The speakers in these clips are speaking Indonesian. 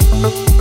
Thank.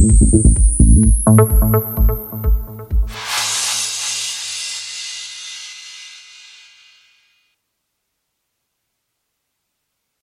Thank you.